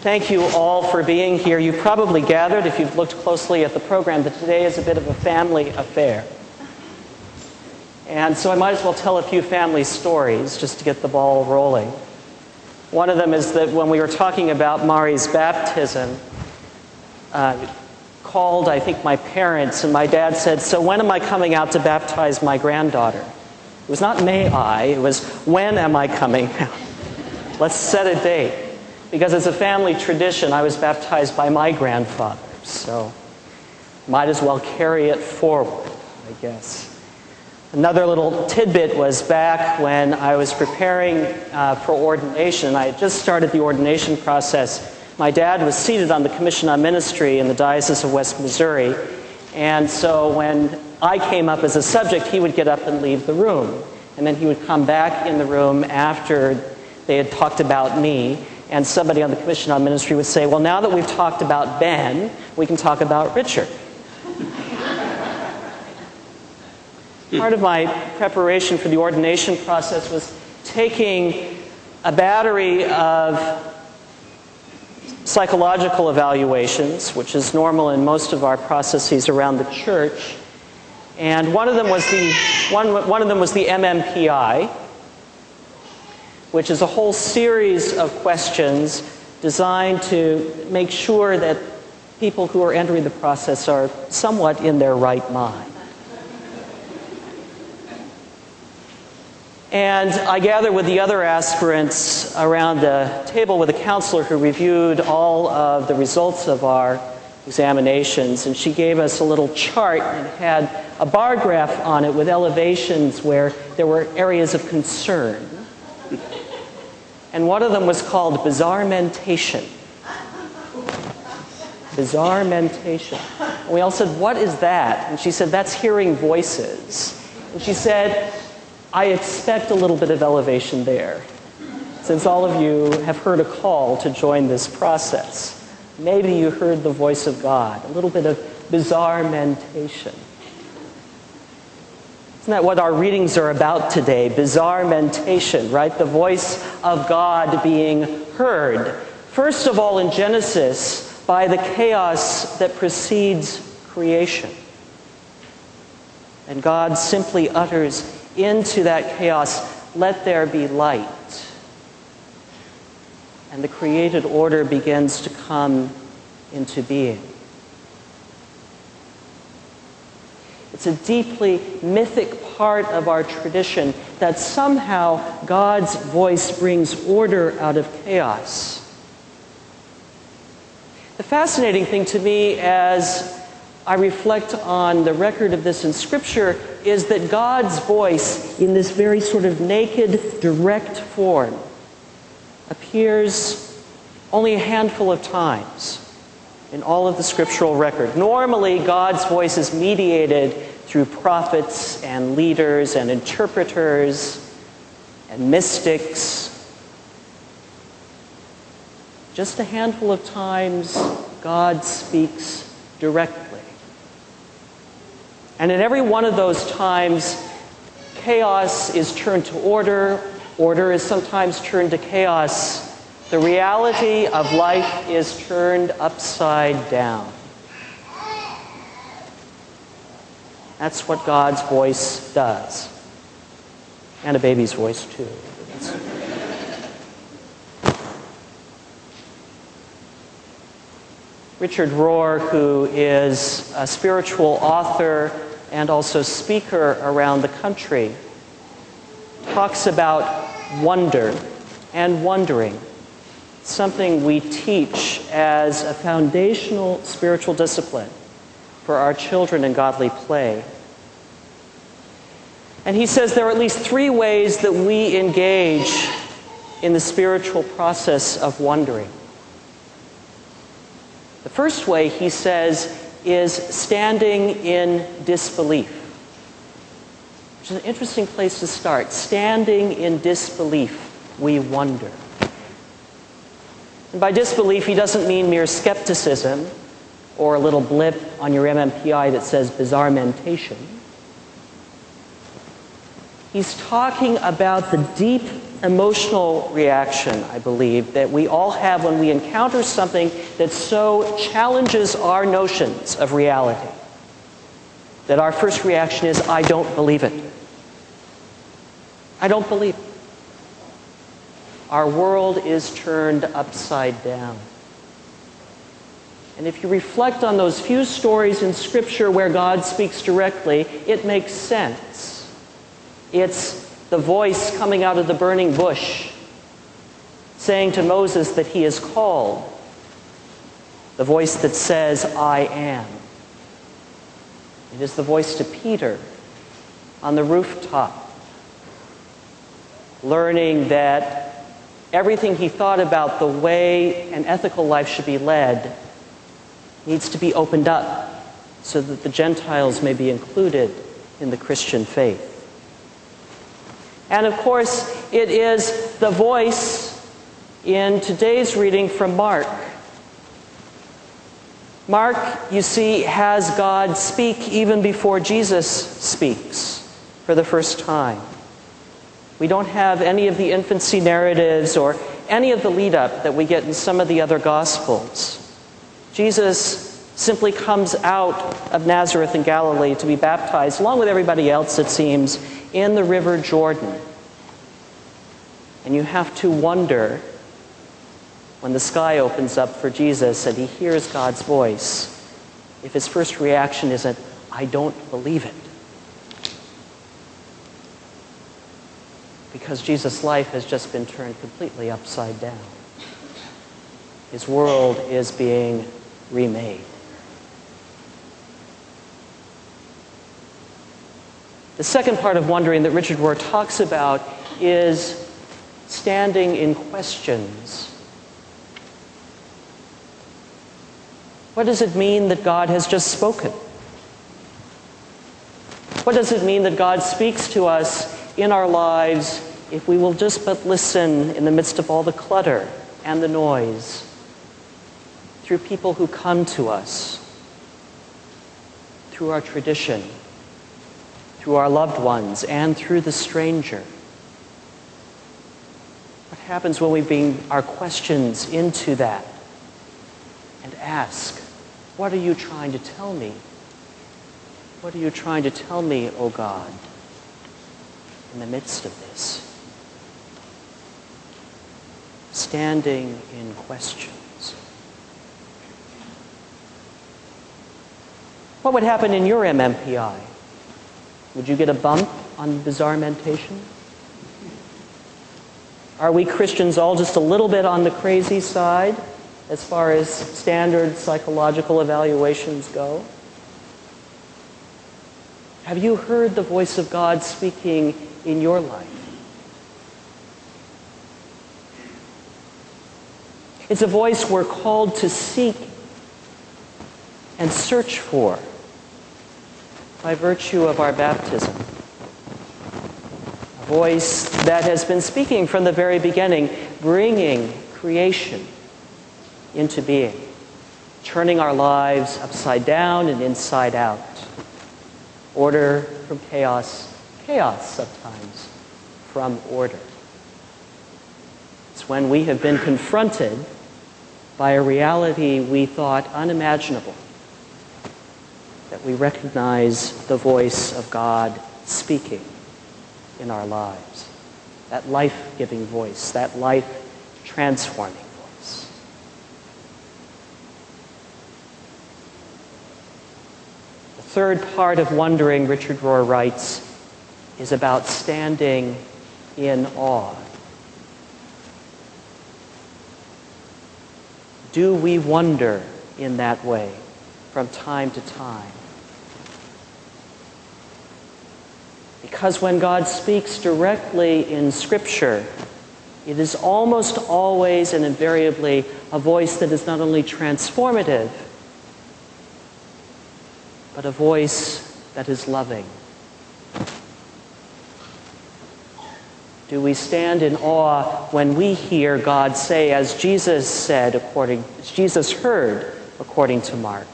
Thank you all for being here. You've probably gathered, if you've looked closely at the program, that today is a bit of a family affair. And so I might as well tell a few family stories just to get the ball rolling. One of them is that when we were talking about Mari's baptism, uh, called, I think, my parents, and my dad said, So when am I coming out to baptize my granddaughter? It was not may I, it was when am I coming out? Let's set a date. Because it's a family tradition, I was baptized by my grandfather, so might as well carry it forward, I guess. Another little tidbit was back when I was preparing uh, for ordination. I had just started the ordination process. My dad was seated on the Commission on Ministry in the Diocese of West Missouri. And so when I came up as a subject, he would get up and leave the room. And then he would come back in the room after they had talked about me. And somebody on the Commission on Ministry would say, Well, now that we've talked about Ben, we can talk about Richard. Part of my preparation for the ordination process was taking a battery of psychological evaluations, which is normal in most of our processes around the church. And one of them was the, one, one of them was the MMPI, which is a whole series of questions designed to make sure that people who are entering the process are somewhat in their right mind. And I gather with the other aspirants around the table with a counselor who reviewed all of the results of our examinations, and she gave us a little chart and had a bar graph on it with elevations where there were areas of concern. And one of them was called bizarre mentation. Bizarre mentation. And we all said, What is that? And she said, That's hearing voices. And she said, I expect a little bit of elevation there, since all of you have heard a call to join this process. Maybe you heard the voice of God, a little bit of bizarre mentation. Isn't that what our readings are about today? Bizarre mentation, right? The voice of God being heard. First of all, in Genesis, by the chaos that precedes creation. And God simply utters into that chaos, let there be light. And the created order begins to come into being. It's a deeply mythic part of our tradition that somehow God's voice brings order out of chaos. The fascinating thing to me as I reflect on the record of this in Scripture is that God's voice, in this very sort of naked, direct form, appears only a handful of times in all of the scriptural record. Normally, God's voice is mediated through prophets and leaders and interpreters and mystics. Just a handful of times, God speaks directly. And in every one of those times, chaos is turned to order, order is sometimes turned to chaos. The reality of life is turned upside down. That's what God's voice does. And a baby's voice, too. Richard Rohr, who is a spiritual author and also speaker around the country, talks about wonder and wondering, something we teach as a foundational spiritual discipline for our children in godly play. And he says there are at least three ways that we engage in the spiritual process of wondering. The first way, he says, is standing in disbelief, which is an interesting place to start. Standing in disbelief, we wonder. And by disbelief, he doesn't mean mere skepticism or a little blip on your MMPI that says bizarre mentation. He's talking about the deep emotional reaction, I believe, that we all have when we encounter something that so challenges our notions of reality that our first reaction is, I don't believe it. I don't believe it. Our world is turned upside down. And if you reflect on those few stories in Scripture where God speaks directly, it makes sense. It's the voice coming out of the burning bush saying to Moses that he is called, the voice that says, I am. It is the voice to Peter on the rooftop, learning that everything he thought about the way an ethical life should be led needs to be opened up so that the Gentiles may be included in the Christian faith. And of course, it is the voice in today's reading from Mark. Mark, you see, has God speak even before Jesus speaks for the first time. We don't have any of the infancy narratives or any of the lead up that we get in some of the other Gospels. Jesus simply comes out of Nazareth in Galilee to be baptized, along with everybody else, it seems, in the River Jordan. And you have to wonder when the sky opens up for Jesus and he hears God's voice, if his first reaction isn't, I don't believe it. Because Jesus' life has just been turned completely upside down. His world is being remade. The second part of wondering that Richard Rohr talks about is standing in questions. What does it mean that God has just spoken? What does it mean that God speaks to us in our lives if we will just but listen in the midst of all the clutter and the noise through people who come to us, through our tradition, through our loved ones, and through the stranger? What happens when we bring our questions into that and ask, What are you trying to tell me? What are you trying to tell me, O oh God, in the midst of this? Standing in questions. What would happen in your MMPI? Would you get a bump on bizarre mentation? Are we Christians all just a little bit on the crazy side as far as standard psychological evaluations go? Have you heard the voice of God speaking in your life? It's a voice we're called to seek and search for by virtue of our baptism A voice that has been speaking from the very beginning, bringing creation into being, turning our lives upside down and inside out. Order from chaos, chaos sometimes from order. It's when we have been confronted by a reality we thought unimaginable that we recognize the voice of God speaking in our lives. That life giving voice, that life transforming voice. The third part of wondering, Richard Rohr writes, is about standing in awe. Do we wonder in that way from time to time? Because when God speaks directly in Scripture, it is almost always and invariably a voice that is not only transformative, but a voice that is loving. Do we stand in awe when we hear God say, as Jesus said, according, Jesus heard, according to Mark,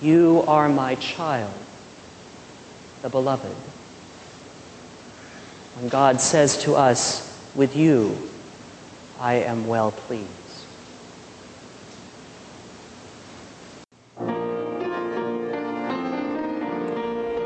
You are my child the beloved. when God says to us, With you I am well pleased.